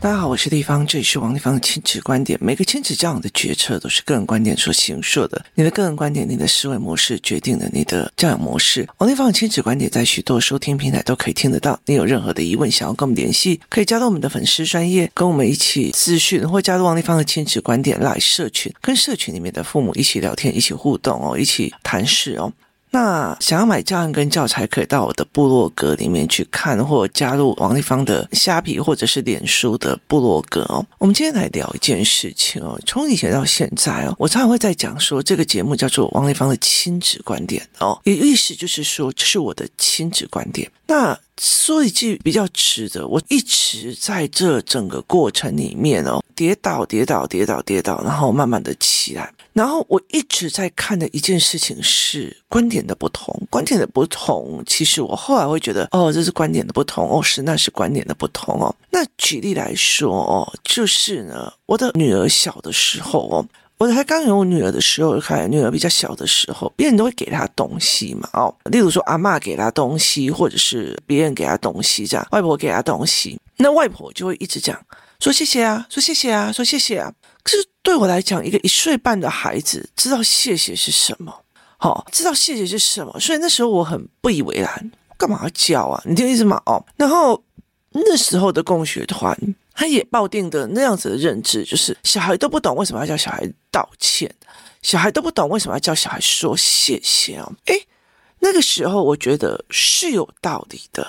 大家好，我是丽芳，这里是王丽芳的亲子观点。每个亲子教养的决策都是个人观点所形塑的。你的个人观点，你的思维模式决定了你的教养模式。王丽芳的亲子观点在许多收听平台都可以听得到。你有任何的疑问，想要跟我们联系，可以加入我们的粉丝专业，跟我们一起咨询，或加入王丽芳的亲子观点来社群，跟社群里面的父母一起聊天，一起互动哦，一起谈事哦。那想要买教案跟教材，可以到我的部落格里面去看，或加入王立芳的虾皮或者是脸书的部落格哦。我们今天来聊一件事情哦，从以前到现在哦，我常常会在讲说，这个节目叫做王立芳的亲子观点哦，也意思就是说，这是我的亲子观点。那说一句比较直的，我一直在这整个过程里面哦，跌倒、跌倒、跌倒、跌倒，然后慢慢的起来。然后我一直在看的一件事情是观点的不同，观点的不同。其实我后来会觉得，哦，这是观点的不同，哦，是那是观点的不同哦。那举例来说哦，就是呢，我的女儿小的时候哦，我才刚有女儿的时候，看女儿比较小的时候，别人都会给她东西嘛，哦，例如说阿嬷给她东西，或者是别人给她东西，这样，外婆给她东西，那外婆就会一直讲，说谢谢啊，说谢谢啊，说谢谢啊。可是对我来讲，一个一岁半的孩子知道谢谢是什么，好，知道谢谢是什么，所以那时候我很不以为然，干嘛要教啊？你听意思吗？哦，然后那时候的共学团，他也抱定的那样子的认知，就是小孩都不懂为什么要叫小孩道歉，小孩都不懂为什么要叫小孩说谢谢哦。诶，那个时候我觉得是有道理的。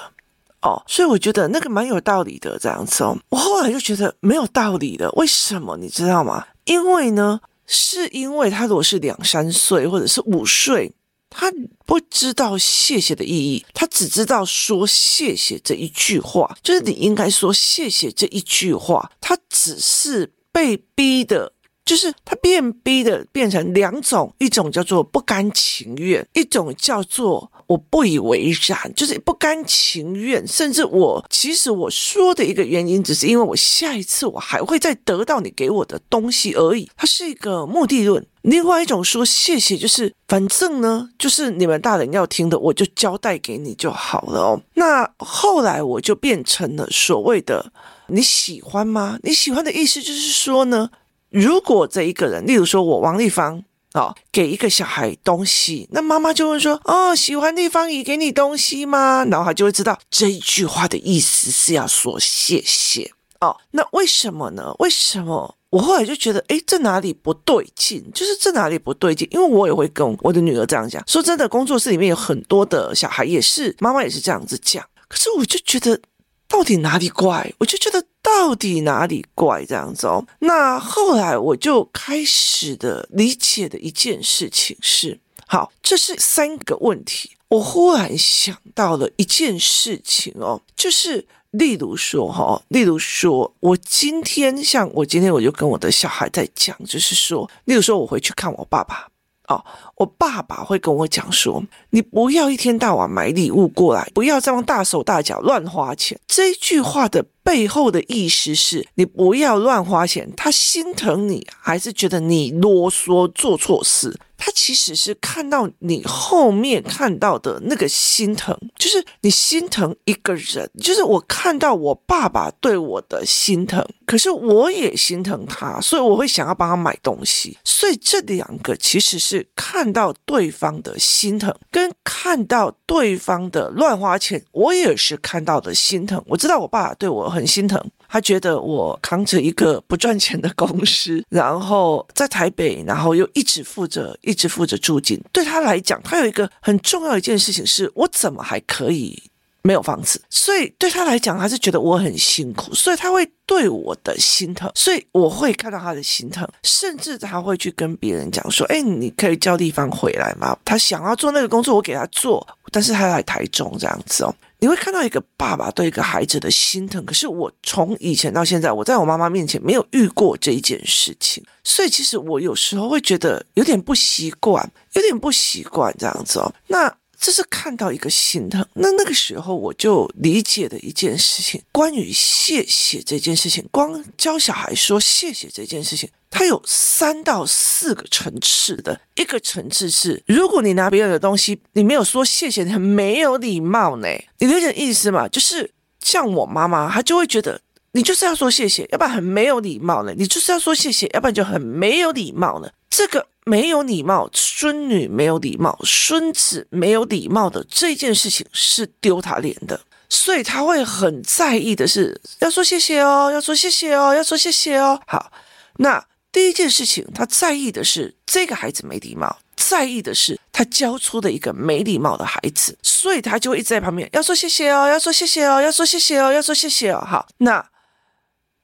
哦，所以我觉得那个蛮有道理的，这样子哦。我后来就觉得没有道理的，为什么你知道吗？因为呢，是因为他如果是两三岁或者是五岁，他不知道谢谢的意义，他只知道说谢谢这一句话，就是你应该说谢谢这一句话，他只是被逼的。就是他变逼的变成两种，一种叫做不甘情愿，一种叫做我不以为然，就是不甘情愿。甚至我其实我说的一个原因，只是因为我下一次我还会再得到你给我的东西而已。它是一个目的论。另外一种说谢谢，就是反正呢，就是你们大人要听的，我就交代给你就好了哦。那后来我就变成了所谓的你喜欢吗？你喜欢的意思就是说呢。如果这一个人，例如说我王丽芳哦，给一个小孩东西，那妈妈就会说：“哦，喜欢丽芳姨给你东西吗？”然后他就会知道这一句话的意思是要说谢谢哦。那为什么呢？为什么？我后来就觉得，诶，这哪里不对劲？就是这哪里不对劲？因为我也会跟我的女儿这样讲。说真的，工作室里面有很多的小孩也是，妈妈也是这样子讲。可是我就觉得，到底哪里怪？我就觉得。到底哪里怪这样子哦？那后来我就开始的理解的一件事情是，好，这是三个问题。我忽然想到了一件事情哦，就是例如说哈，例如说我今天像我今天我就跟我的小孩在讲，就是说，例如说我回去看我爸爸。哦，我爸爸会跟我讲说：“你不要一天到晚买礼物过来，不要这样大手大脚乱花钱。”这句话的背后的意思是你不要乱花钱，他心疼你，还是觉得你啰嗦做错事？其实是看到你后面看到的那个心疼，就是你心疼一个人，就是我看到我爸爸对我的心疼，可是我也心疼他，所以我会想要帮他买东西。所以这两个其实是看到对方的心疼，跟看到对方的乱花钱，我也是看到的心疼。我知道我爸爸对我很心疼。他觉得我扛着一个不赚钱的公司，然后在台北，然后又一直负责，一直负着住进。对他来讲，他有一个很重要一件事情是：我怎么还可以没有房子？所以对他来讲，他是觉得我很辛苦，所以他会对我的心疼，所以我会看到他的心疼，甚至他会去跟别人讲说：“哎，你可以叫地方回来吗？他想要做那个工作，我给他做，但是他来台中这样子哦。”你会看到一个爸爸对一个孩子的心疼，可是我从以前到现在，我在我妈妈面前没有遇过这一件事情，所以其实我有时候会觉得有点不习惯，有点不习惯这样子哦。那这是看到一个心疼，那那个时候我就理解的一件事情，关于谢谢这件事情，光教小孩说谢谢这件事情。它有三到四个层次的，一个层次是，如果你拿别人的东西，你没有说谢谢，你很没有礼貌呢。你理解意思吗？就是像我妈妈，她就会觉得你就是要说谢谢，要不然很没有礼貌呢。你就是要说谢谢，要不然就很没有礼貌呢。这个没有礼貌，孙女没有礼貌，孙子没有礼貌的这件事情是丢他脸的，所以他会很在意的是要说谢谢哦，要说谢谢哦，要说谢谢哦。好，那第一件事情，他在意的是这个孩子没礼貌。在意的是他教出的一个没礼貌的孩子，所以他就会一直在旁边要说谢谢哦，要说谢谢哦，要说谢谢哦，要说谢谢哦。好，那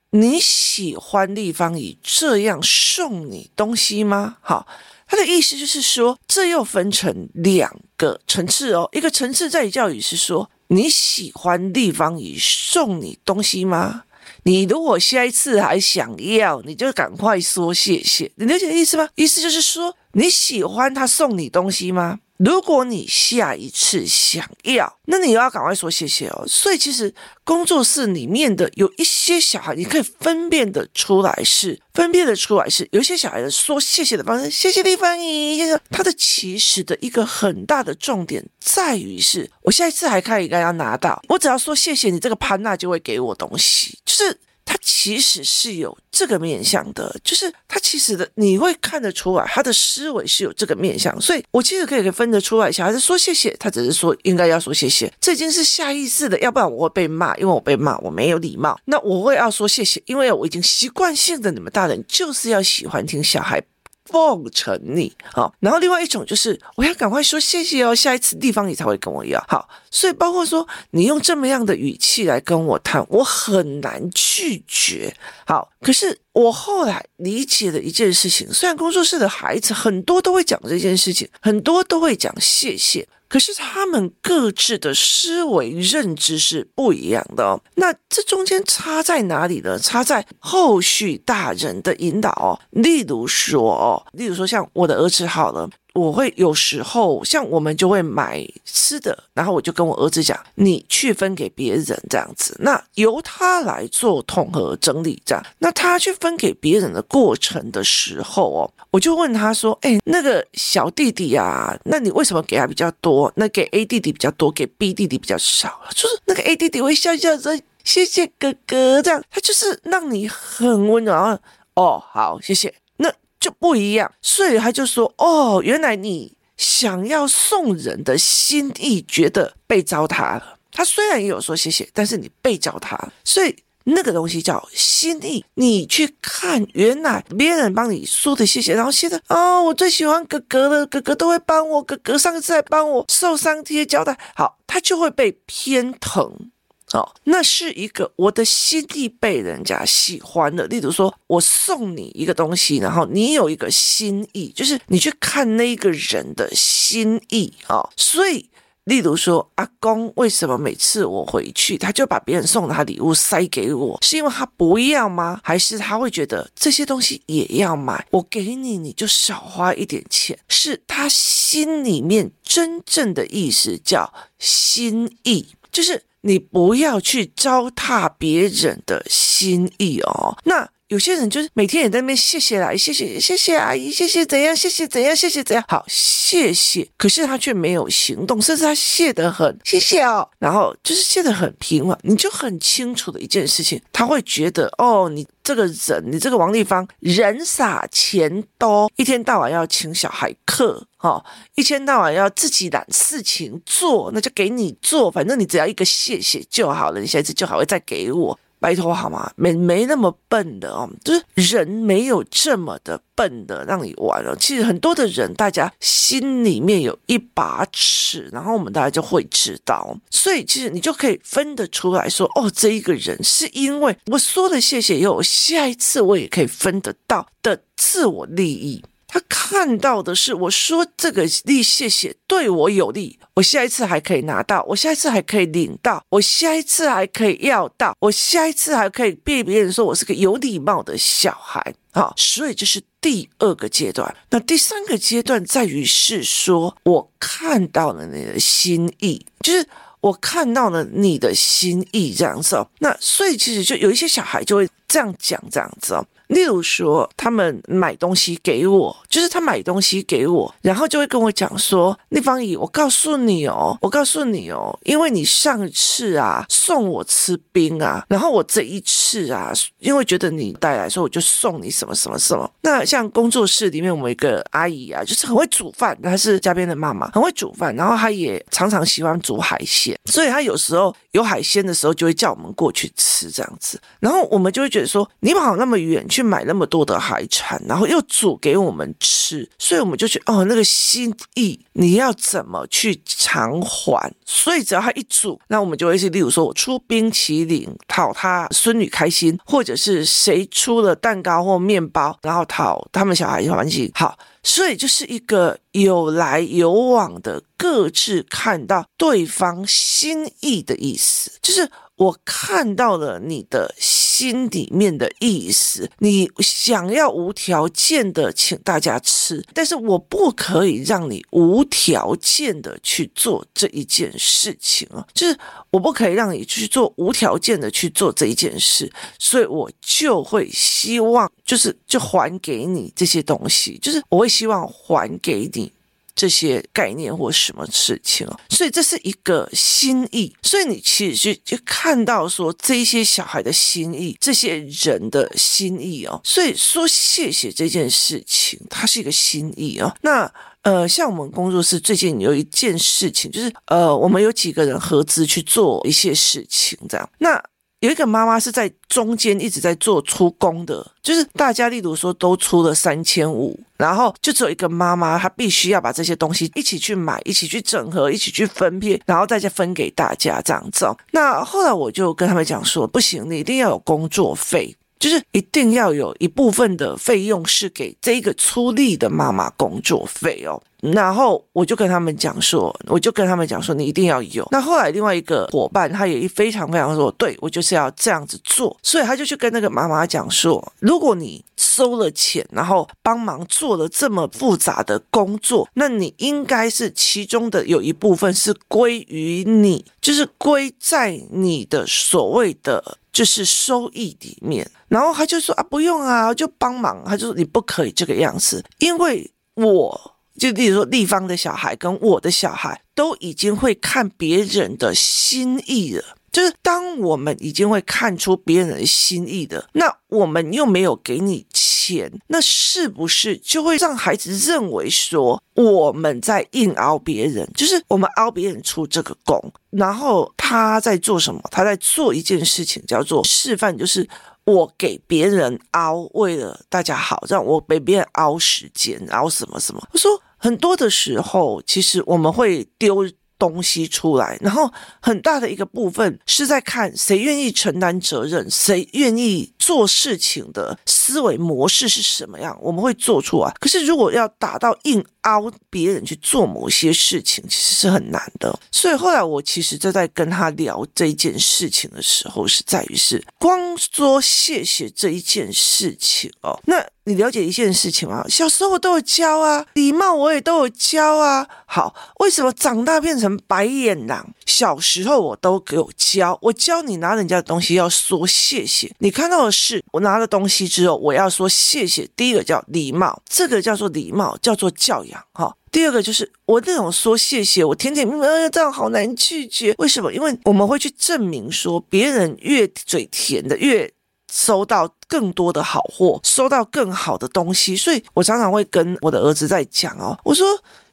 你喜欢立方仪这样送你东西吗？好，他的意思就是说，这又分成两个层次哦。一个层次在于教育是说，你喜欢立方仪送你东西吗？你如果下一次还想要，你就赶快说谢谢。你了解意思吗？意思就是说。你喜欢他送你东西吗？如果你下一次想要，那你要赶快说谢谢哦。所以其实工作室里面的有一些小孩，你可以分辨得出来是分辨得出来是有一些小孩的说谢谢的方式，谢谢丽芳仪，谢谢他的其实的一个很大的重点在于是，我下一次还可以跟他拿到，我只要说谢谢你，这个潘娜就会给我东西，就是。他其实是有这个面向的，就是他其实的你会看得出来，他的思维是有这个面向，所以我其实可以分得出来。小孩子说谢谢，他只是说应该要说谢谢，这已经是下意识的，要不然我会被骂，因为我被骂我没有礼貌。那我会要说谢谢，因为我已经习惯性的，你们大人就是要喜欢听小孩。奉承你好，然后另外一种就是我要赶快说谢谢哦，下一次地方你才会跟我要好，所以包括说你用这么样的语气来跟我谈，我很难拒绝。好，可是我后来理解了一件事情，虽然工作室的孩子很多都会讲这件事情，很多都会讲谢谢。可是他们各自的思维认知是不一样的哦。那这中间差在哪里呢？差在后续大人的引导哦。例如说哦，例如说像我的儿子好了。我会有时候像我们就会买吃的，然后我就跟我儿子讲，你去分给别人这样子，那由他来做统合整理这样。那他去分给别人的过程的时候哦，我就问他说：“哎，那个小弟弟啊，那你为什么给他比较多？那给 A 弟弟比较多，给 B 弟弟比较少？就是那个 A 弟弟会笑笑说谢谢哥哥这样，他就是让你很温暖。哦，好，谢谢。”就不一样，所以他就说：“哦，原来你想要送人的心意，觉得被糟蹋了。他虽然也有说谢谢，但是你被糟蹋了，所以那个东西叫心意。你去看，原来别人帮你说的谢谢，然后现在哦，我最喜欢哥哥了，哥哥都会帮我，哥哥上次还帮我受伤贴胶带，好，他就会被偏疼。”哦，那是一个我的心意被人家喜欢的。例如说，我送你一个东西，然后你有一个心意，就是你去看那个人的心意啊、哦。所以，例如说，阿公为什么每次我回去，他就把别人送的他礼物塞给我，是因为他不要吗？还是他会觉得这些东西也要买？我给你，你就少花一点钱，是他心里面真正的意思，叫心意，就是。你不要去糟蹋别人的心意哦。那有些人就是每天也在那边谢谢啦，谢谢谢谢阿姨，谢谢怎样，谢谢怎样，谢谢怎样。好，谢谢。可是他却没有行动，甚至他谢得很谢谢哦，然后就是谢得很平稳。你就很清楚的一件事情，他会觉得哦，你这个人，你这个王丽芳，人傻钱多，一天到晚要请小孩课。哦，一天到晚要自己揽事情做，那就给你做，反正你只要一个谢谢就好了，你下次就还会再给我，拜托好吗？没没那么笨的哦，就是人没有这么的笨的让你玩哦。其实很多的人，大家心里面有一把尺，然后我们大家就会知道，所以其实你就可以分得出来说，哦，这一个人是因为我说了谢谢以后，下一次我也可以分得到的自我利益。他看到的是我说这个利谢谢对我有利，我下一次还可以拿到，我下一次还可以领到，我下一次还可以要到，我下一次还可以被别人说我是个有礼貌的小孩啊，所以这是第二个阶段。那第三个阶段在于是说我看到了你的心意，就是我看到了你的心意这样子哦。那所以其实就有一些小孩就会这样讲这样子哦。例如说，他们买东西给我，就是他买东西给我，然后就会跟我讲说：“那方姨，我告诉你哦，我告诉你哦，因为你上次啊送我吃冰啊，然后我这一次啊，因为觉得你带来，所以我就送你什么什么什么。那像工作室里面，我们一个阿姨啊，就是很会煮饭，她是嘉宾的妈妈，很会煮饭，然后她也常常喜欢煮海鲜，所以她有时候有海鲜的时候，就会叫我们过去吃这样子，然后我们就会觉得说，你跑那么远去去买那么多的海产，然后又煮给我们吃，所以我们就觉得哦，那个心意你要怎么去偿还？所以只要他一煮，那我们就会是，例如说我出冰淇淋讨他孙女开心，或者是谁出了蛋糕或面包，然后讨他们小孩欢喜。好，所以就是一个有来有往的，各自看到对方心意的意思，就是。我看到了你的心里面的意思，你想要无条件的请大家吃，但是我不可以让你无条件的去做这一件事情啊，就是我不可以让你去做无条件的去做这一件事，所以我就会希望，就是就还给你这些东西，就是我会希望还给你。这些概念或什么事情哦，所以这是一个心意，所以你其实就就看到说这些小孩的心意，这些人的心意哦，所以说谢谢这件事情，它是一个心意哦。那呃，像我们工作室最近有一件事情，就是呃，我们有几个人合资去做一些事情，这样那。有一个妈妈是在中间一直在做出工的，就是大家例如说都出了三千五，然后就只有一个妈妈，她必须要把这些东西一起去买，一起去整合，一起去分配，然后再分给大家这样子。那后来我就跟他们讲说，不行，你一定要有工作费。就是一定要有一部分的费用是给这个出力的妈妈工作费哦，然后我就跟他们讲说，我就跟他们讲说，你一定要有。那后来另外一个伙伴他也非常非常说，对，我就是要这样子做，所以他就去跟那个妈妈讲说，如果你收了钱，然后帮忙做了这么复杂的工作，那你应该是其中的有一部分是归于你，就是归在你的所谓的。就是收益里面，然后他就说啊，不用啊，就帮忙。他就说你不可以这个样子，因为我就例如说立方的小孩跟我的小孩都已经会看别人的心意了。就是当我们已经会看出别人的心意的，那我们又没有给你钱，那是不是就会让孩子认为说我们在硬凹别人？就是我们凹别人出这个工，然后他在做什么？他在做一件事情，叫做示范，就是我给别人凹，为了大家好，让我给别人凹时间，凹什么什么。我说很多的时候，其实我们会丢。东西出来，然后很大的一个部分是在看谁愿意承担责任，谁愿意做事情的思维模式是什么样，我们会做出来。可是如果要打到硬凹别人去做某些事情，其实是很难的。所以后来我其实就在跟他聊这一件事情的时候，是在于是光说谢谢这一件事情哦，那。你了解一件事情吗？小时候我都有教啊，礼貌我也都有教啊。好，为什么长大变成白眼狼？小时候我都有教，我教你拿人家的东西要说谢谢。你看到的是我拿了东西之后，我要说谢谢。第一个叫礼貌，这个叫做礼貌，叫做教养。哈，第二个就是我那种说谢谢，我甜甜蜜蜜，这样好难拒绝。为什么？因为我们会去证明说，别人越嘴甜的越。收到更多的好货，收到更好的东西，所以我常常会跟我的儿子在讲哦，我说。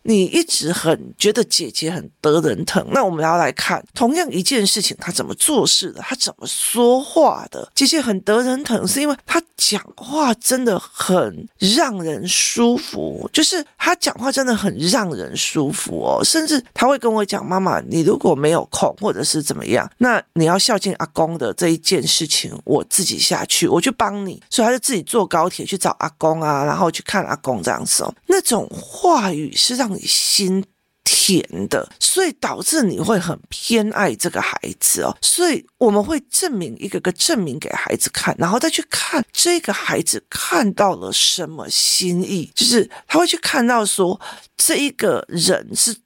你一直很觉得姐姐很得人疼，那我们要来看同样一件事情，她怎么做事的，她怎么说话的。姐姐很得人疼，是因为她讲话真的很让人舒服，就是她讲话真的很让人舒服哦。甚至她会跟我讲：“妈妈，你如果没有空，或者是怎么样，那你要孝敬阿公的这一件事情，我自己下去，我去帮你。”所以她就自己坐高铁去找阿公啊，然后去看阿公这样子哦。那种话语是让。心甜的，所以导致你会很偏爱这个孩子哦。所以我们会证明一个个证明给孩子看，然后再去看这个孩子看到了什么心意，就是他会去看到说这一个人是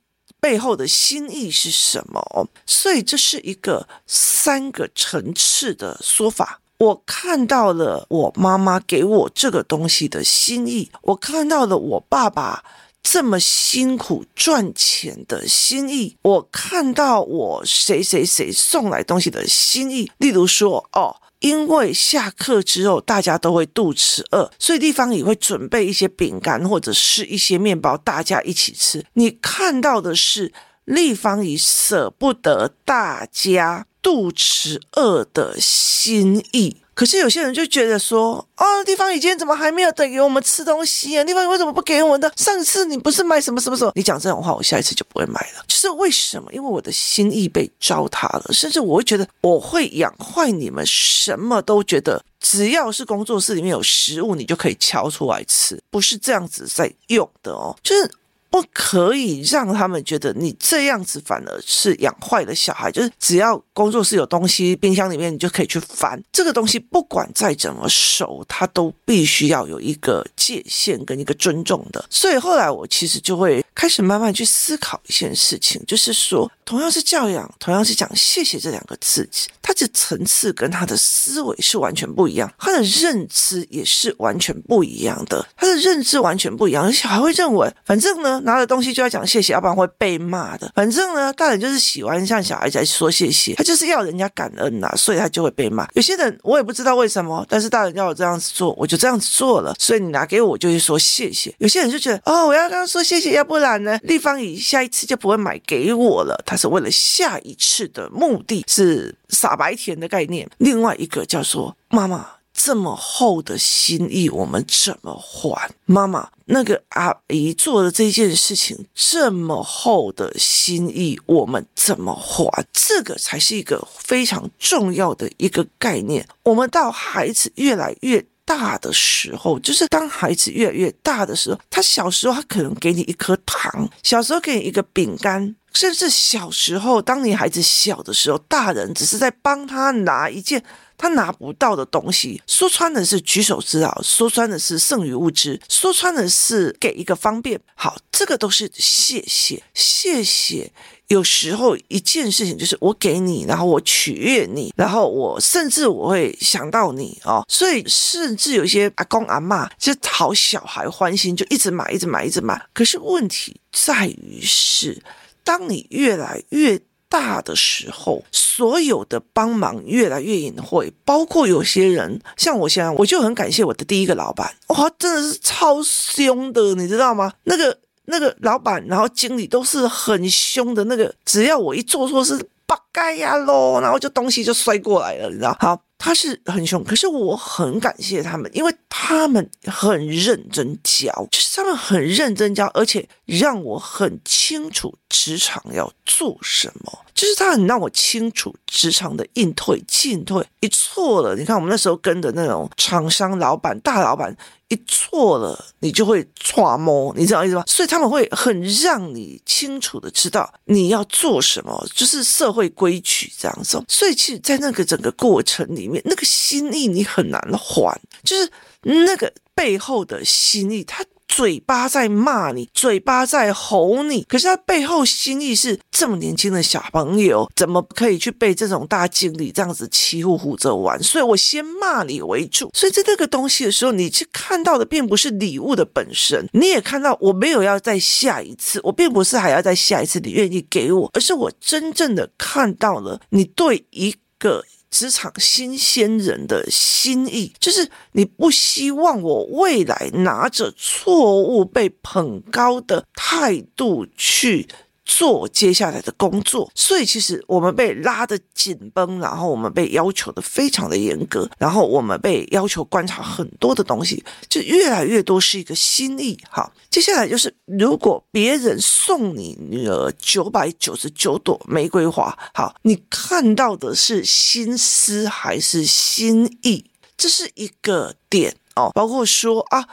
背后的心意是什么。所以这是一个三个层次的说法。我看到了我妈妈给我这个东西的心意，我看到了我爸爸这么辛苦赚钱的心意，我看到我谁谁谁送来东西的心意。例如说，哦。因为下课之后大家都会肚子饿，所以立方也会准备一些饼干或者是一些面包，大家一起吃。你看到的是丽芳姨舍不得大家肚子饿的心意。可是有些人就觉得说，哦，地方，你今天怎么还没有等给我们吃东西啊？地方，你为什么不给我们的？上次你不是买什么什么什么？你讲这种话，我下一次就不会买了。就是为什么？因为我的心意被糟蹋了，甚至我会觉得我会养坏你们，什么都觉得只要是工作室里面有食物，你就可以敲出来吃，不是这样子在用的哦，就是。不可以让他们觉得你这样子反而是养坏了小孩。就是只要工作室有东西，冰箱里面你就可以去翻这个东西，不管再怎么熟，它都必须要有一个界限跟一个尊重的。所以后来我其实就会开始慢慢去思考一件事情，就是说，同样是教养，同样是讲谢谢这两个字，他的层次跟他的思维是完全不一样，他的认知也是完全不一样的，他的认知完全不一样，而且还会认为，反正呢。拿了东西就要讲谢谢，要不然会被骂的。反正呢，大人就是喜欢像小孩子在说谢谢，他就是要人家感恩呐、啊，所以他就会被骂。有些人我也不知道为什么，但是大人要我这样子做，我就这样子做了。所以你拿给我，就会说谢谢。有些人就觉得哦，我要跟他说谢谢，要不然呢，丽芳姨下一次就不会买给我了。他是为了下一次的目的是傻白甜的概念。另外一个叫做妈妈。这么厚的心意，我们怎么还？妈妈，那个阿姨做的这件事情，这么厚的心意，我们怎么还？这个才是一个非常重要的一个概念。我们到孩子越来越大的时候，就是当孩子越来越大的时候，他小时候他可能给你一颗糖，小时候给你一个饼干，甚至小时候，当你孩子小的时候，大人只是在帮他拿一件。他拿不到的东西，说穿的是举手之劳，说穿的是剩余物质，说穿的是给一个方便。好，这个都是谢谢，谢谢。有时候一件事情就是我给你，然后我取悦你，然后我甚至我会想到你哦，所以甚至有些阿公阿嬷就讨小孩欢心，就一直买，一直买，一直买。可是问题在于是，当你越来越大的时候，所有的帮忙越来越隐晦，包括有些人，像我现在，我就很感谢我的第一个老板，哇，真的是超凶的，你知道吗？那个那个老板，然后经理都是很凶的，那个只要我一做错事，八嘎呀喽，然后就东西就摔过来了，你知道？好。他是很凶，可是我很感谢他们，因为他们很认真教，就是他们很认真教，而且让我很清楚职场要做什么，就是他很让我清楚职场的应退进退。一错了，你看我们那时候跟的那种厂商老板、大老板。一错了，你就会错摸，你知道意思吗？所以他们会很让你清楚的知道你要做什么，就是社会规矩这样子。所以其实，在那个整个过程里面，那个心意你很难还，就是那个背后的心意，他。嘴巴在骂你，嘴巴在吼你，可是他背后心意是这么年轻的小朋友，怎么可以去被这种大经理这样子欺负唬着玩？所以我先骂你为主。所以在这个东西的时候，你去看到的并不是礼物的本身，你也看到我没有要再下一次，我并不是还要再下一次，你愿意给我，而是我真正的看到了你对一个。职场新鲜人的心意，就是你不希望我未来拿着错误被捧高的态度去。做接下来的工作，所以其实我们被拉得紧绷，然后我们被要求的非常的严格，然后我们被要求观察很多的东西，就越来越多是一个心意。好，接下来就是如果别人送你女儿九百九十九朵玫瑰花，好，你看到的是心思还是心意？这是一个点哦，包括说啊。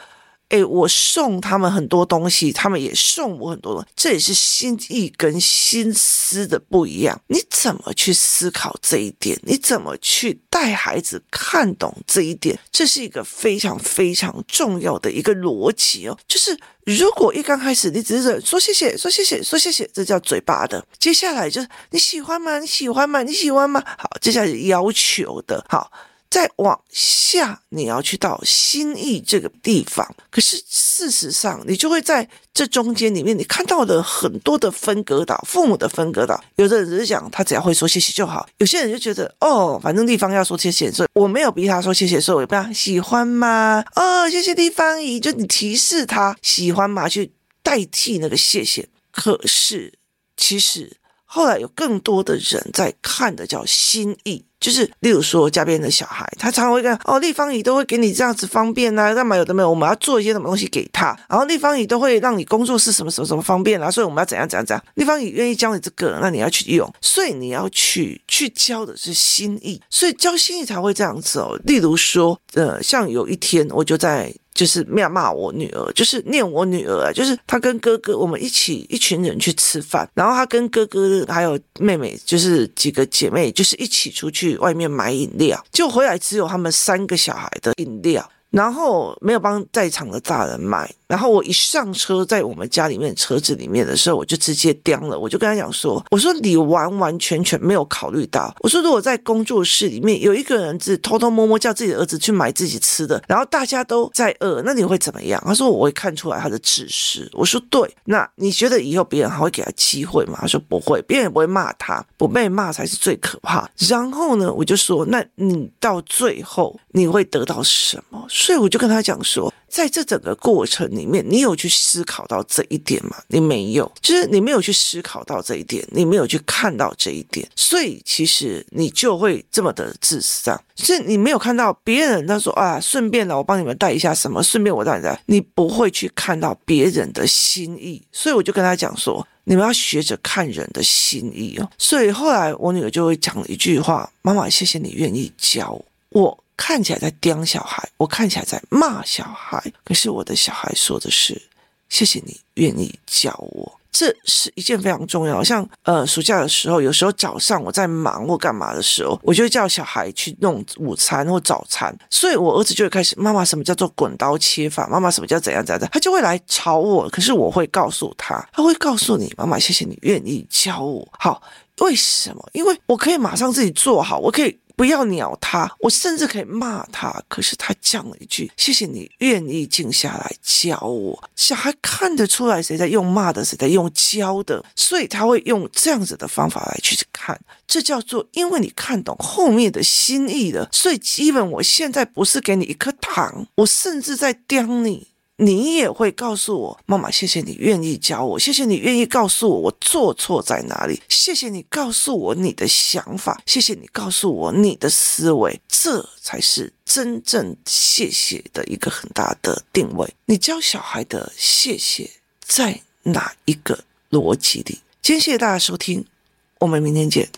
诶，我送他们很多东西，他们也送我很多东西，这也是心意跟心思的不一样。你怎么去思考这一点？你怎么去带孩子看懂这一点？这是一个非常非常重要的一个逻辑哦。就是如果一刚开始你只是说谢谢，说谢谢，说谢谢，这叫嘴巴的。接下来就是你喜欢吗？你喜欢吗？你喜欢吗？好，接下来要求的，好。再往下，你要去到心意这个地方。可是事实上，你就会在这中间里面，你看到了很多的分隔岛，父母的分隔岛。有的人只是讲他只要会说谢谢就好，有些人就觉得哦，反正地方要说谢谢，所以我没有逼他说谢谢，所以我也不要喜欢吗？哦，谢谢地方姨，就你提示他喜欢嘛，去代替那个谢谢。可是其实。后来有更多的人在看的叫心意，就是例如说家边的小孩，他常常会跟哦，丽芳姨都会给你这样子方便啊，干嘛有的没有，我们要做一些什么东西给他，然后丽芳姨都会让你工作室什么什么什么方便啊，所以我们要怎样怎样怎样，丽芳姨愿意教你这个，那你要去用，所以你要去去教的是心意，所以教心意才会这样子哦。例如说，呃，像有一天我就在。就是骂骂我女儿，就是念我女儿，就是她跟哥哥我们一起一群人去吃饭，然后她跟哥哥还有妹妹，就是几个姐妹，就是一起出去外面买饮料，就回来只有他们三个小孩的饮料。然后没有帮在场的大人买，然后我一上车，在我们家里面车子里面的时候，我就直接叼了，我就跟他讲说：“我说你完完全全没有考虑到，我说如果在工作室里面有一个人是偷偷摸摸叫自己的儿子去买自己吃的，然后大家都在饿，那你会怎么样？”他说：“我会看出来他的指示。”我说：“对，那你觉得以后别人还会给他机会吗？”他说：“不会，别人也不会骂他，不被骂才是最可怕。”然后呢，我就说：“那你到最后你会得到什么？”所以我就跟他讲说，在这整个过程里面，你有去思考到这一点吗？你没有，就是你没有去思考到这一点，你没有去看到这一点，所以其实你就会这么的自私。就是你没有看到别人，他说啊，顺便了，我帮你们带一下什么，顺便我带你带，你不会去看到别人的心意。所以我就跟他讲说，你们要学着看人的心意哦。所以后来我女儿就会讲了一句话：妈妈，谢谢你愿意教我。看起来在刁小孩，我看起来在骂小孩，可是我的小孩说的是：“谢谢你愿意教我。”这是一件非常重要。像呃，暑假的时候，有时候早上我在忙或干嘛的时候，我就会叫小孩去弄午餐或早餐，所以我儿子就会开始：“妈妈，什么叫做滚刀切法？妈妈，什么叫怎样怎样？”他就会来吵我，可是我会告诉他，他会告诉你：“妈妈，谢谢你愿意教我。”好，为什么？因为我可以马上自己做好，我可以。不要鸟他，我甚至可以骂他。可是他讲了一句：“谢谢你愿意静下来教我。”小孩看得出来谁在用骂的，谁在用教的，所以他会用这样子的方法来去看。这叫做因为你看懂后面的心意了，所以基本我现在不是给你一颗糖，我甚至在刁你。你也会告诉我，妈妈，谢谢你愿意教我，谢谢你愿意告诉我我做错在哪里，谢谢你告诉我你的想法，谢谢你告诉我你的思维，这才是真正谢谢的一个很大的定位。你教小孩的谢谢在哪一个逻辑里？今天谢谢大家收听，我们明天见。